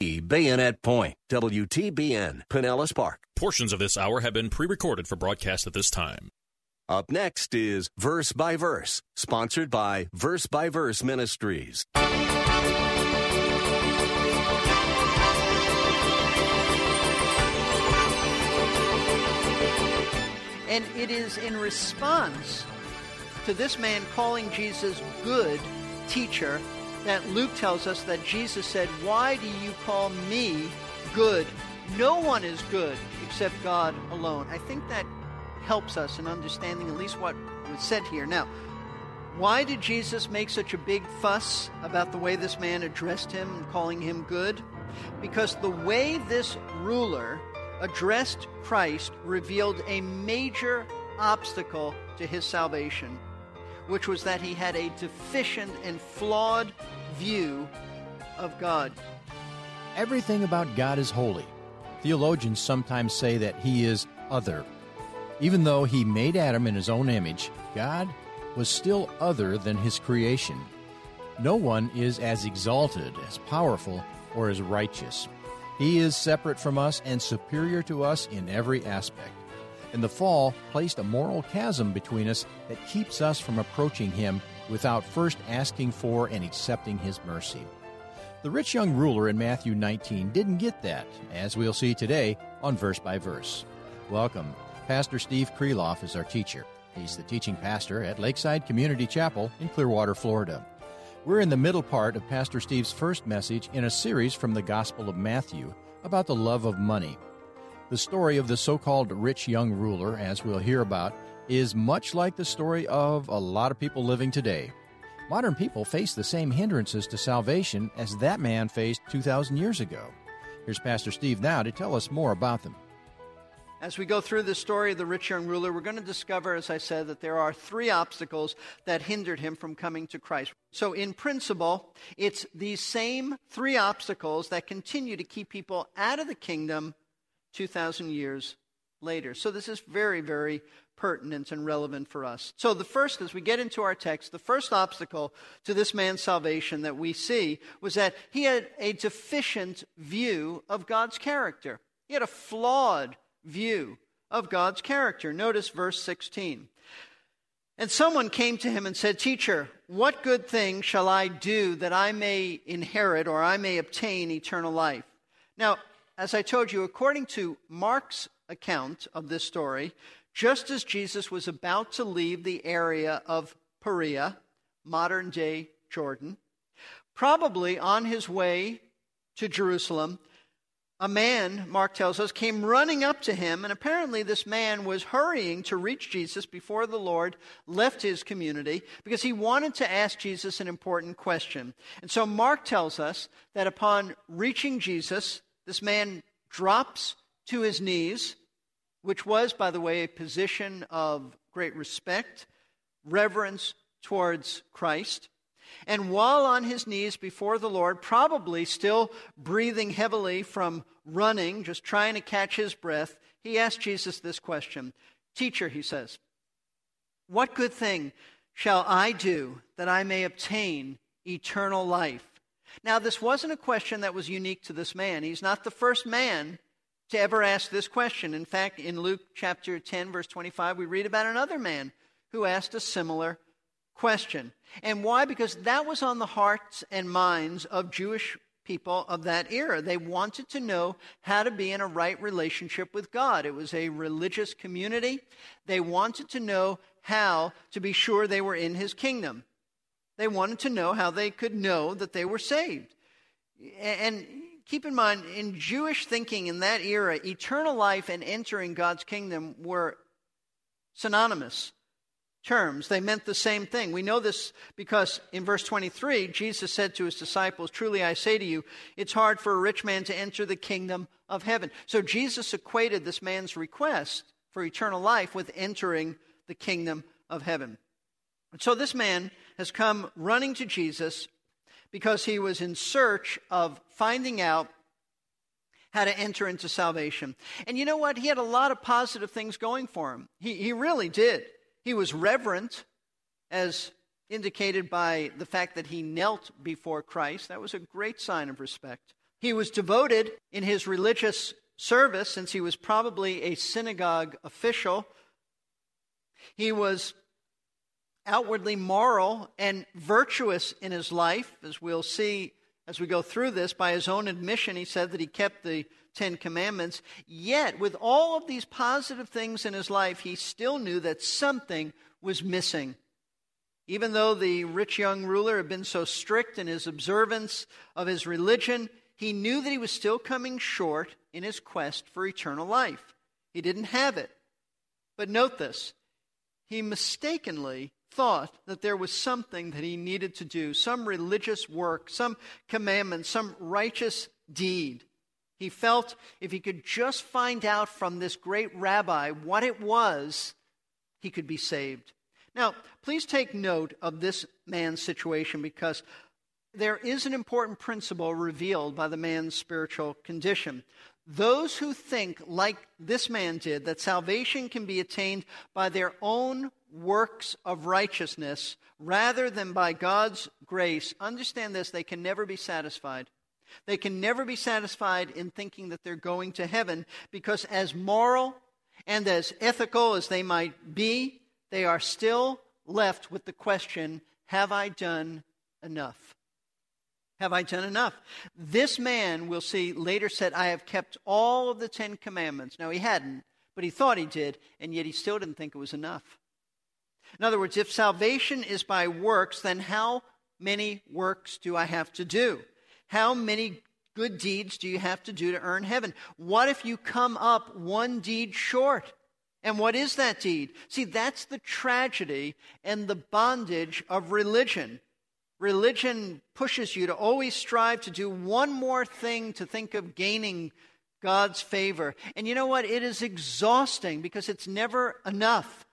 Bayonet Point, WTBN, Pinellas Park. Portions of this hour have been pre recorded for broadcast at this time. Up next is Verse by Verse, sponsored by Verse by Verse Ministries. And it is in response to this man calling Jesus good teacher that Luke tells us that Jesus said, Why do you call me good? No one is good except God alone. I think that helps us in understanding at least what was said here. Now, why did Jesus make such a big fuss about the way this man addressed him and calling him good? Because the way this ruler addressed Christ revealed a major obstacle to his salvation which was that he had a deficient and flawed view of God. Everything about God is holy. Theologians sometimes say that he is other. Even though he made Adam in his own image, God was still other than his creation. No one is as exalted, as powerful, or as righteous. He is separate from us and superior to us in every aspect and the fall placed a moral chasm between us that keeps us from approaching Him without first asking for and accepting His mercy. The rich young ruler in Matthew 19 didn't get that, as we'll see today on Verse by Verse. Welcome. Pastor Steve Kreloff is our teacher. He's the teaching pastor at Lakeside Community Chapel in Clearwater, Florida. We're in the middle part of Pastor Steve's first message in a series from the Gospel of Matthew about the love of money. The story of the so called rich young ruler, as we'll hear about, is much like the story of a lot of people living today. Modern people face the same hindrances to salvation as that man faced 2,000 years ago. Here's Pastor Steve now to tell us more about them. As we go through the story of the rich young ruler, we're going to discover, as I said, that there are three obstacles that hindered him from coming to Christ. So, in principle, it's these same three obstacles that continue to keep people out of the kingdom 2,000 years later. So this is very, very pertinent and relevant for us. So the first, as we get into our text, the first obstacle to this man's salvation that we see was that he had a deficient view of God's character. He had a flawed view of God's character. Notice verse 16. And someone came to him and said, Teacher, what good thing shall I do that I may inherit or I may obtain eternal life? Now, as I told you, according to Mark's account of this story, just as Jesus was about to leave the area of Perea, modern day Jordan, probably on his way to Jerusalem, a man, Mark tells us, came running up to him, and apparently this man was hurrying to reach Jesus before the Lord left his community because he wanted to ask Jesus an important question. And so Mark tells us that upon reaching Jesus, this man drops to his knees, which was, by the way, a position of great respect, reverence towards Christ. And while on his knees before the Lord, probably still breathing heavily from running, just trying to catch his breath, he asked Jesus this question Teacher, he says, what good thing shall I do that I may obtain eternal life? Now, this wasn't a question that was unique to this man. He's not the first man to ever ask this question. In fact, in Luke chapter 10, verse 25, we read about another man who asked a similar question. And why? Because that was on the hearts and minds of Jewish people of that era. They wanted to know how to be in a right relationship with God. It was a religious community. They wanted to know how to be sure they were in his kingdom. They wanted to know how they could know that they were saved. And keep in mind, in Jewish thinking in that era, eternal life and entering God's kingdom were synonymous. terms. They meant the same thing. We know this because in verse 23, Jesus said to his disciples, Truly I say to you, it's hard for a rich man to enter the kingdom of heaven. So Jesus equated this man's request for eternal life with entering the kingdom of heaven. And so this man has come running to Jesus because he was in search of finding out how to enter into salvation. And you know what? He had a lot of positive things going for him. He, he really did. He was reverent, as indicated by the fact that he knelt before Christ. That was a great sign of respect. He was devoted in his religious service, since he was probably a synagogue official. He was outwardly moral and virtuous in his life, as we'll see as we go through this. By his own admission, he said that he kept the Ten Commandments. Yet, with all of these positive things in his life, he still knew that something was missing. Even though the rich young ruler had been so strict in his observance of his religion, he knew that he was still coming short in his quest for eternal life. He didn't have it. But note this he mistakenly thought that there was something that he needed to do, some religious work, some commandment, some righteous deed. He felt if he could just find out from this great rabbi what it was, he could be saved. Now, please take note of this man's situation because there is an important principle revealed by the man's spiritual condition. Those who think, like this man did, that salvation can be attained by their own works of righteousness rather than by God's grace, understand this, they can never be satisfied. They can never be satisfied in thinking that they're going to heaven because, as moral and as ethical as they might be, they are still left with the question Have I done enough? Have I done enough? This man, we'll see later, said, I have kept all of the Ten Commandments. Now, he hadn't, but he thought he did, and yet he still didn't think it was enough. In other words, if salvation is by works, then how many works do I have to do? How many good deeds do you have to do to earn heaven? What if you come up one deed short? And what is that deed? See, that's the tragedy and the bondage of religion. Religion pushes you to always strive to do one more thing to think of gaining God's favor. And you know what? It is exhausting because it's never enough.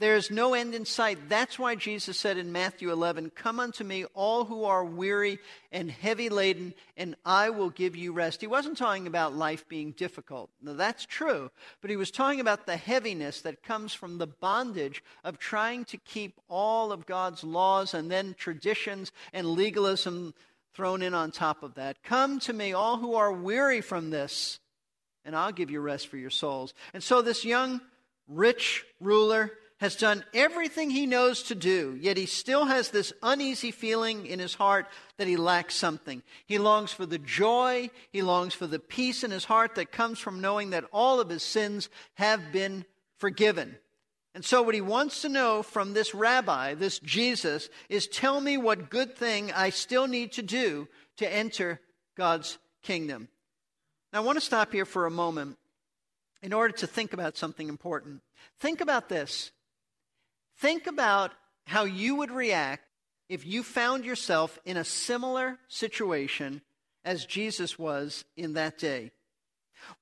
There's no end in sight. That's why Jesus said in Matthew 11, Come unto me, all who are weary and heavy laden, and I will give you rest. He wasn't talking about life being difficult. Now, that's true, but he was talking about the heaviness that comes from the bondage of trying to keep all of God's laws and then traditions and legalism thrown in on top of that. Come to me, all who are weary from this, and I'll give you rest for your souls. And so, this young, rich ruler has done everything he knows to do, yet he still has this uneasy feeling in his heart that he lacks something. He longs for the joy, he longs for the peace in his heart that comes from knowing that all of his sins have been forgiven. And so, what he wants to know from this rabbi, this Jesus, is tell me what good thing I still need to do to enter God's kingdom. Now, I want to stop here for a moment in order to think about something important. Think about this. Think about how you would react if you found yourself in a similar situation as Jesus was in that day.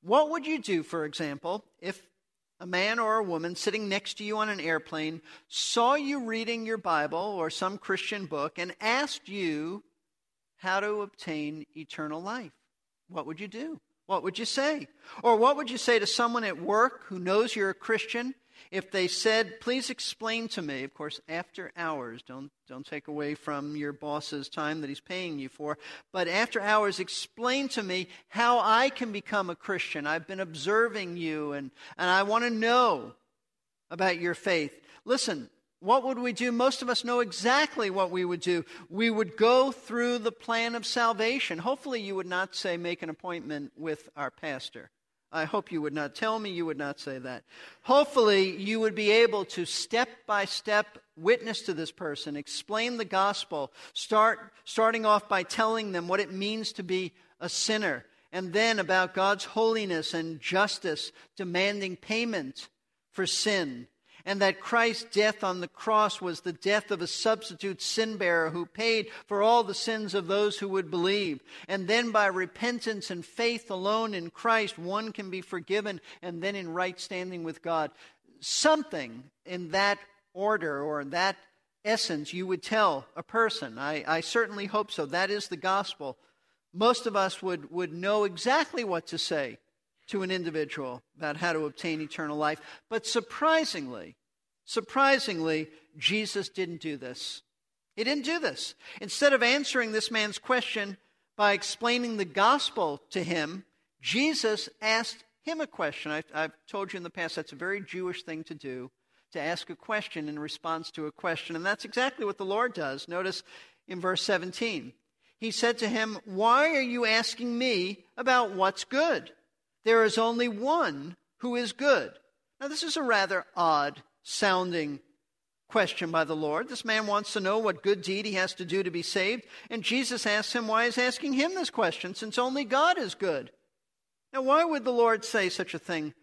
What would you do, for example, if a man or a woman sitting next to you on an airplane saw you reading your Bible or some Christian book and asked you how to obtain eternal life? What would you do? What would you say? Or what would you say to someone at work who knows you're a Christian if they said, please explain to me, of course, after hours, don't, don't take away from your boss's time that he's paying you for, but after hours, explain to me how I can become a Christian. I've been observing you and, and I want to know about your faith. Listen, what would we do? Most of us know exactly what we would do. We would go through the plan of salvation. Hopefully, you would not say, make an appointment with our pastor. I hope you would not tell me, you would not say that. Hopefully, you would be able to step by step witness to this person, explain the gospel, start, starting off by telling them what it means to be a sinner, and then about God's holiness and justice demanding payment for sin. And that Christ's death on the cross was the death of a substitute sin bearer who paid for all the sins of those who would believe. And then by repentance and faith alone in Christ, one can be forgiven and then in right standing with God. Something in that order or that essence you would tell a person. I, I certainly hope so. That is the gospel. Most of us would, would know exactly what to say to an individual about how to obtain eternal life. But surprisingly, surprisingly, Jesus didn't do this. He didn't do this. Instead of answering this man's question by explaining the gospel to him, Jesus asked him a question. I, have told you in the past that's a very Jewish thing to do, to ask a question in response to a question. And that's exactly what the Lord does. Notice in verse 17. He said to him, Why are you asking me about what's good? There is only one who is good. Now, this is a rather odd sounding question by the Lord. This man wants to know what good deed he has to do to be saved, and Jesus asks him why he's asking him this question, since only God is good. Now, why would the Lord say such a thing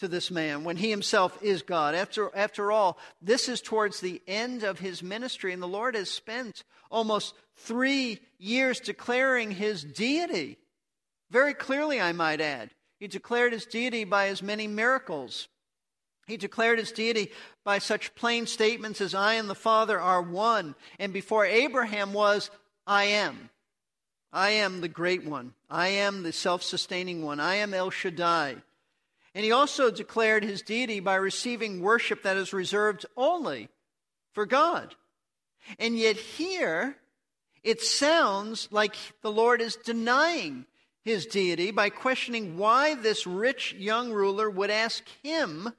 to this man when he himself is God? After, after all, this is towards the end of his ministry, and the Lord has spent almost three years declaring his deity. Very clearly, I might add. He declared his deity by his many miracles. He declared his deity by such plain statements as, I and the Father are one. And before Abraham was, I am. I am the great one. I am the self sustaining one. I am El Shaddai. And he also declared his deity by receiving worship that is reserved only for God. And yet, here, it sounds like the Lord is denying his deity by questioning why this rich young ruler would ask him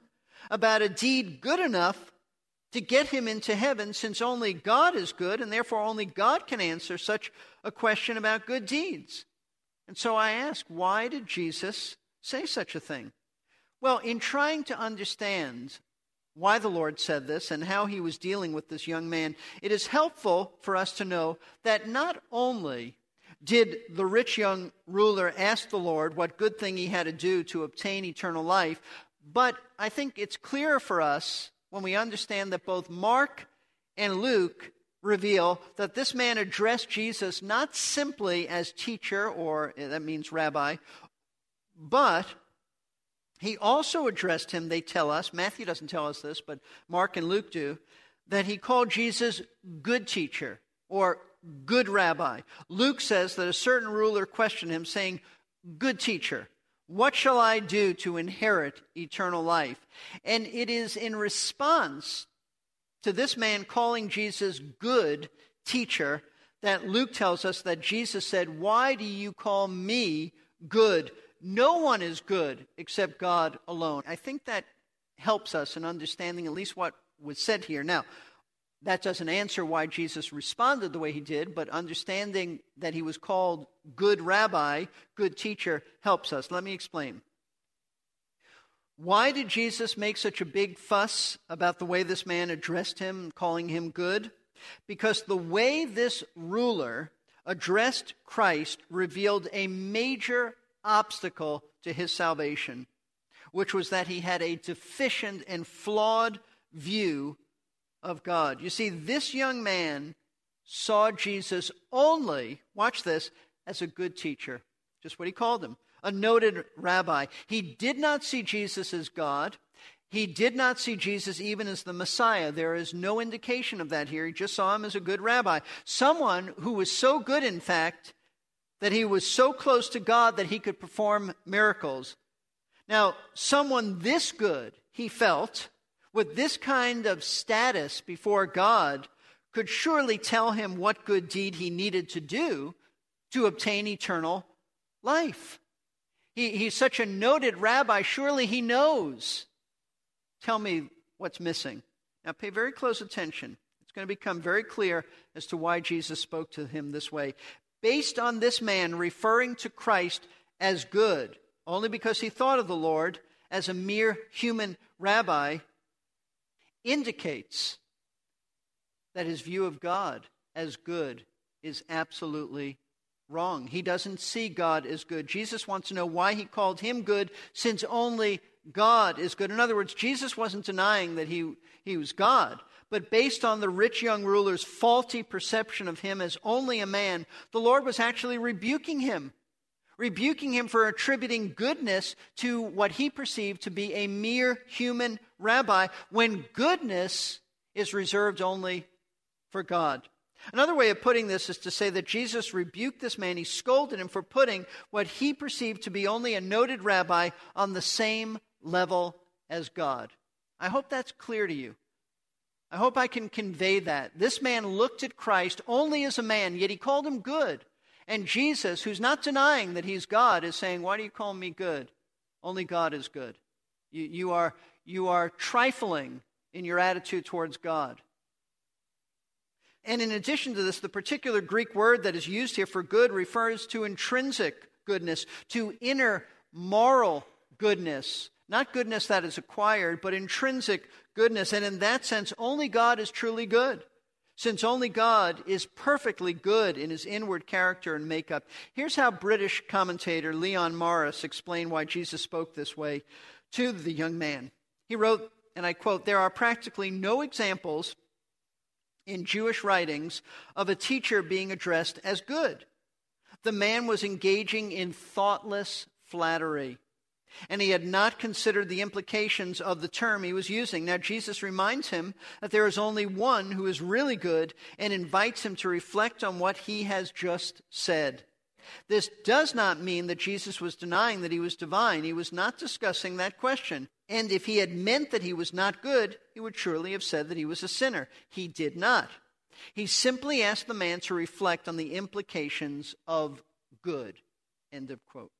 about a deed good enough to get him into heaven, since only God is good, and therefore only God can answer such a question about good deeds. And so I ask, why did Jesus say such a thing? Well, in trying to understand why the Lord said this and how he was dealing with this young man, it is helpful for us to know that not only did the rich young ruler ask the Lord what good thing he had to do to obtain eternal life. But I think it's clearer for us when we understand that both Mark and Luke reveal that this man addressed Jesus not simply as teacher, or that means rabbi, but he also addressed him, they tell us, Matthew doesn't tell us this, but Mark and Luke do, that he called Jesus good teacher or good rabbi. Luke says that a certain ruler questioned him, saying, Good teacher, what shall I do to inherit eternal life? And it is in response to this man calling Jesus good teacher that Luke tells us that Jesus said, Why do you call me good? No one is good except God alone. I think that helps us in understanding at least what was said here. Now, that doesn't answer why Jesus responded the way he did, but understanding that he was called good rabbi, good teacher, helps us. Let me explain. Why did Jesus make such a big fuss about the way this man addressed him, calling him good? Because the way this ruler addressed Christ revealed a major obstacle to his salvation, which was that he had a deficient and flawed view of God. You see, this young man saw Jesus only, watch this, as a good teacher, just what he called him, a noted rabbi. He did not see Jesus as God. He did not see Jesus even as the Messiah. There is no indication of that here. He just saw him as a good rabbi. Someone who was so good, in fact, that he was so close to God that he could perform miracles. Now, someone this good, he felt, with this kind of status before God could surely tell him what good deed he needed to do to obtain eternal life. He, he's such a noted rabbi, surely he knows. Tell me what's missing. Now, pay very close attention. It's going to become very clear as to why Jesus spoke to him this way. Based on this man referring to Christ as good, only because he thought of the Lord as a mere human rabbi, indicates that his view of God as good is absolutely Wrong. He doesn't see God as good. Jesus wants to know why he called him good since only God is good. In other words, Jesus wasn't denying that he, he was God, but based on the rich young ruler's faulty perception of him as only a man, the Lord was actually rebuking him, rebuking him for attributing goodness to what he perceived to be a mere human rabbi, when goodness is reserved only for God. Another way of putting this is to say that Jesus rebuked this man. He scolded him for putting what he perceived to be only a noted rabbi on the same level as God. I hope that's clear to you. I hope I can convey that. This man looked at Christ only as a man, yet he called him good. And Jesus, who's not denying that he's God, is saying, Why do you call me good? Only God is good. You, you, are, you are trifling in your attitude towards God. And in addition to this, the particular Greek word that is used here for good refers to intrinsic goodness, to inner moral goodness. Not goodness that is acquired, but intrinsic goodness. And in that sense, only God is truly good, since only God is perfectly good in his inward character and makeup. Here's how British commentator Leon Morris explained why Jesus spoke this way to the young man. He wrote, and I quote, There are practically no examples in Jewish writings of a teacher being addressed as good. The man was engaging in thoughtless flattery, and he had not considered the implications of the term he was using. Now, Jesus reminds him that there is only one who is really good and invites him to reflect on what he has just said. This does not mean that Jesus was denying that he was divine. He was not discussing that question. And if he had meant that he was not good, he would surely have said that he was a sinner. He did not. He simply asked the man to reflect on the implications of good. End of quote.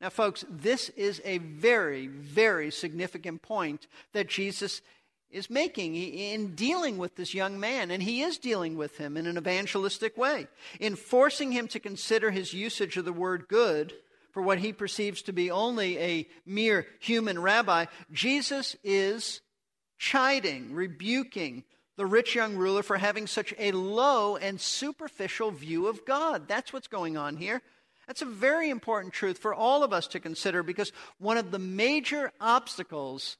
Now, folks, this is a very, very significant point that Jesus is making in dealing with this young man, and he is dealing with him in an evangelistic way, in forcing him to consider his usage of the word good for what he perceives to be only a mere human rabbi. Jesus is chiding, rebuking the rich young ruler for having such a low and superficial view of God. That's what's going on here. That's a very important truth for all of us to consider because one of the major obstacles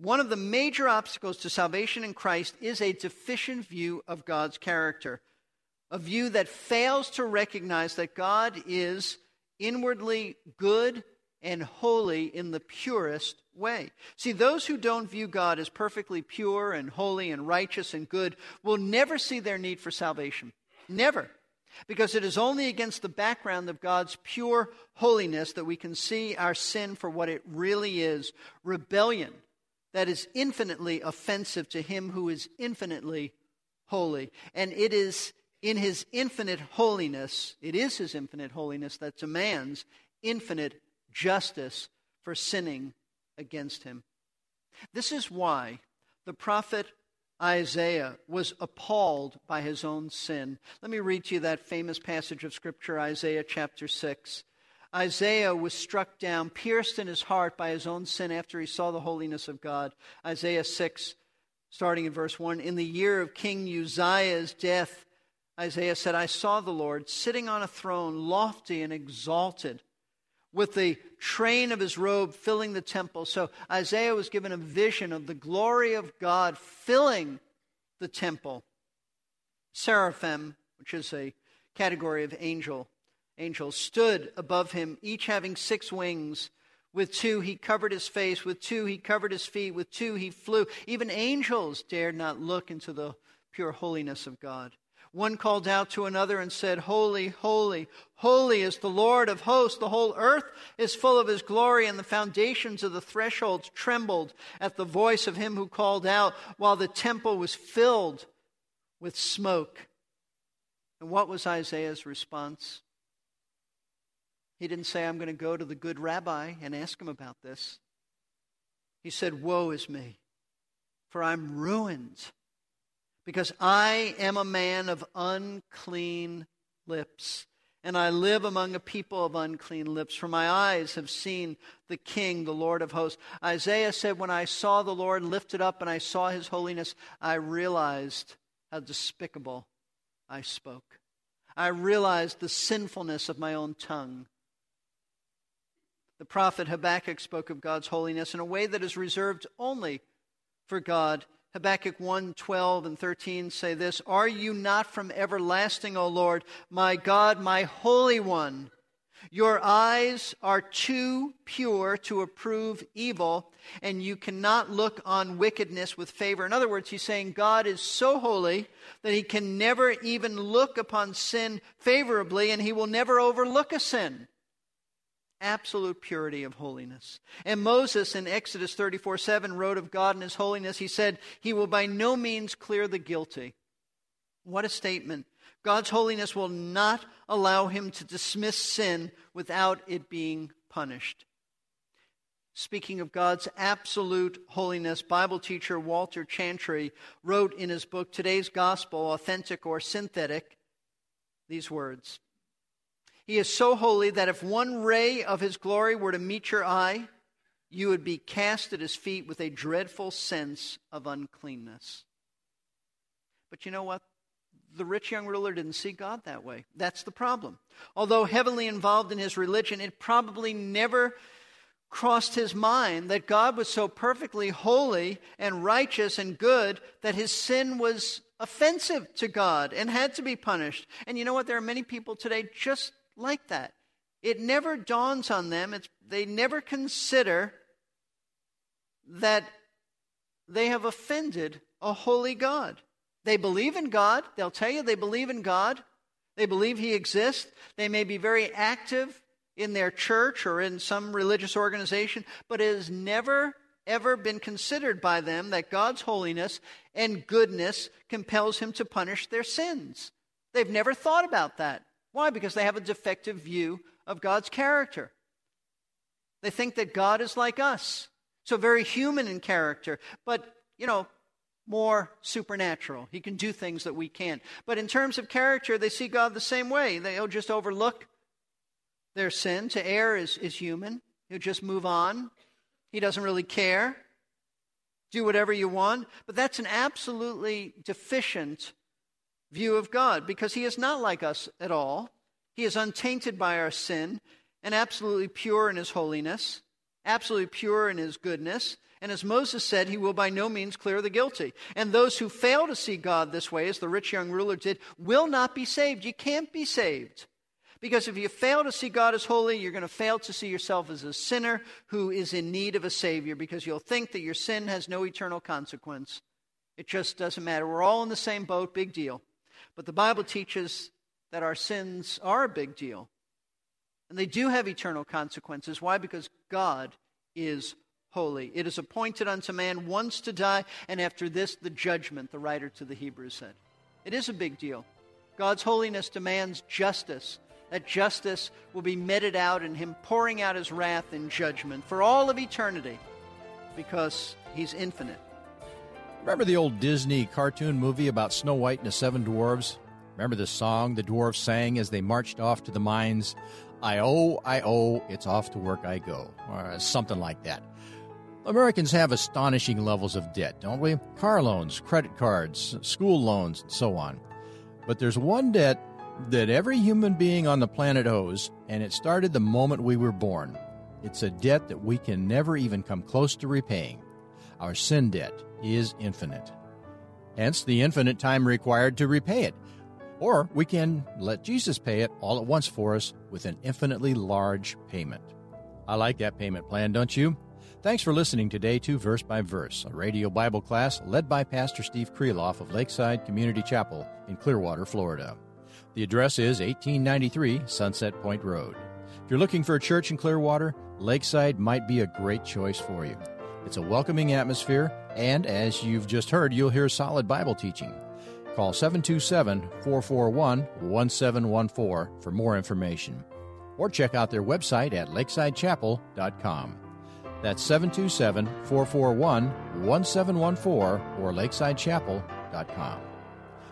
one of the major obstacles to salvation in Christ is a deficient view of God's character, a view that fails to recognize that God is inwardly good and holy in the purest way. See, those who don't view God as perfectly pure and holy and righteous and good will never see their need for salvation. Never. Because it is only against the background of God's pure holiness that we can see our sin for what it really is rebellion that is infinitely offensive to him who is infinitely holy. And it is in his infinite holiness, it is his infinite holiness that demands infinite justice for sinning against him. This is why the prophet Isaiah was appalled by his own sin. Let me read to you that famous passage of Scripture, Isaiah chapter 6. Isaiah was struck down, pierced in his heart by his own sin after he saw the holiness of God. Isaiah 6, starting in verse 1. In the year of King Uzziah's death, Isaiah said, I saw the Lord sitting on a throne, lofty and exalted, with the train of his robe filling the temple. So Isaiah was given a vision of the glory of God filling the temple. Seraphim, which is a category of angel, angels stood above him, each having six wings. With two he covered his face, with two he covered his feet, with two he flew. Even angels dared not look into the pure holiness of God. One called out to another and said, Holy, holy, holy is the Lord of hosts. The whole earth is full of his glory, and the foundations of the thresholds trembled at the voice of him who called out, while the temple was filled with smoke. And what was Isaiah's response? He didn't say, I'm going to go to the good rabbi and ask him about this. He said, Woe is me, for I'm ruined, because I am a man of unclean lips, and I live among a people of unclean lips. For my eyes have seen the King, the Lord of hosts. Isaiah said, When I saw the Lord lifted up and I saw his holiness, I realized how despicable I spoke. I realized the sinfulness of my own tongue. The prophet Habakkuk spoke of God's holiness in a way that is reserved only for God. Habakkuk 1 12 and 13 say this Are you not from everlasting, O Lord, my God, my Holy One? Your eyes are too pure to approve evil, and you cannot look on wickedness with favor. In other words, he's saying God is so holy that he can never even look upon sin favorably, and he will never overlook a sin. Absolute purity of holiness. And Moses in Exodus 34 7 wrote of God and his holiness, he said, He will by no means clear the guilty. What a statement. God's holiness will not allow him to dismiss sin without it being punished. Speaking of God's absolute holiness, Bible teacher Walter Chantry wrote in his book, Today's Gospel, Authentic or Synthetic, these words He is so holy that if one ray of his glory were to meet your eye, you would be cast at his feet with a dreadful sense of uncleanness. But you know what? the rich young ruler didn't see God that way. That's the problem. Although heavily involved in his religion, it probably never crossed his mind that God was so perfectly holy and righteous and good that his sin was offensive to God and had to be punished. And you know what? There are many people today just like that. It never dawns on them, it's, they never consider that they have offended a holy God. They believe in God. They'll tell you they believe in God. They believe He exists. They may be very active in their church or in some religious organization, but it has never, ever been considered by them that God's holiness and goodness compels Him to punish their sins. They've never thought about that. Why? Because they have a defective view of God's character. They think that God is like us, so very human in character. But, you know, more supernatural. He can do things that we can't. But in terms of character, they see God the same way. They'll just overlook their sin. To err is, is human. He'll just move on. He doesn't really care. Do whatever you want. But that's an absolutely deficient view of God because He is not like us at all. He is untainted by our sin and absolutely pure in His holiness, absolutely pure in His goodness. And as Moses said, he will by no means clear the guilty. And those who fail to see God this way, as the rich young ruler did, will not be saved. You can't be saved. Because if you fail to see God as holy, you're going to fail to see yourself as a sinner who is in need of a Savior because you'll think that your sin has no eternal consequence. It just doesn't matter. We're all in the same boat, big deal. But the Bible teaches that our sins are a big deal. And they do have eternal consequences. Why? Because God is holy. It is appointed unto man once to die, and after this, the judgment, the writer to the Hebrews said. It is a big deal. God's holiness demands justice. That justice will be meted out in Him pouring out His wrath in judgment for all of eternity because He's infinite. Remember the old Disney cartoon movie about Snow White and the Seven Dwarves? Remember the song the dwarves sang as they marched off to the mines? I I it's off to work I go, or uh, something like that. Americans have astonishing levels of debt, don't we? Car loans, credit cards, school loans, and so on. But there's one debt that every human being on the planet owes, and it started the moment we were born. It's a debt that we can never even come close to repaying. Our sin debt is infinite. Hence, the infinite time required to repay it. Or we can let Jesus pay it all at once for us with an infinitely large payment. I like that payment plan, don't you? Thanks for listening today to Verse by Verse, a radio Bible class led by Pastor Steve Kreloff of Lakeside Community Chapel in Clearwater, Florida. The address is 1893 Sunset Point Road. If you're looking for a church in Clearwater, Lakeside might be a great choice for you. It's a welcoming atmosphere, and as you've just heard, you'll hear solid Bible teaching. Call 727 441 1714 for more information, or check out their website at lakesidechapel.com. That's 727 441 1714 or lakesidechapel.com.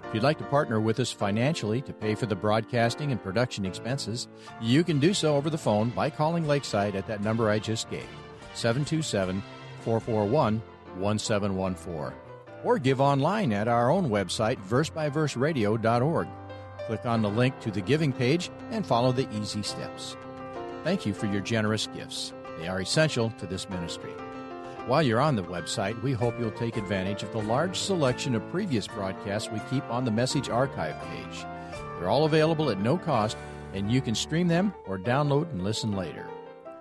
If you'd like to partner with us financially to pay for the broadcasting and production expenses, you can do so over the phone by calling Lakeside at that number I just gave, 727 441 1714, or give online at our own website, versebyverseradio.org. Click on the link to the giving page and follow the easy steps. Thank you for your generous gifts. They are essential to this ministry. While you're on the website, we hope you'll take advantage of the large selection of previous broadcasts we keep on the Message Archive page. They're all available at no cost, and you can stream them or download and listen later.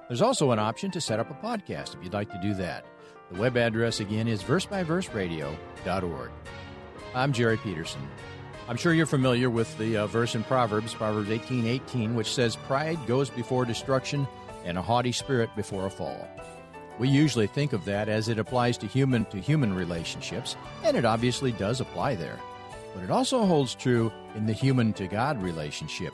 There's also an option to set up a podcast if you'd like to do that. The web address again is versebyverseradio.org. I'm Jerry Peterson. I'm sure you're familiar with the uh, verse in Proverbs, Proverbs 18:18, which says, "Pride goes before destruction, and a haughty spirit before a fall." We usually think of that as it applies to human to human relationships, and it obviously does apply there. But it also holds true in the human to God relationship.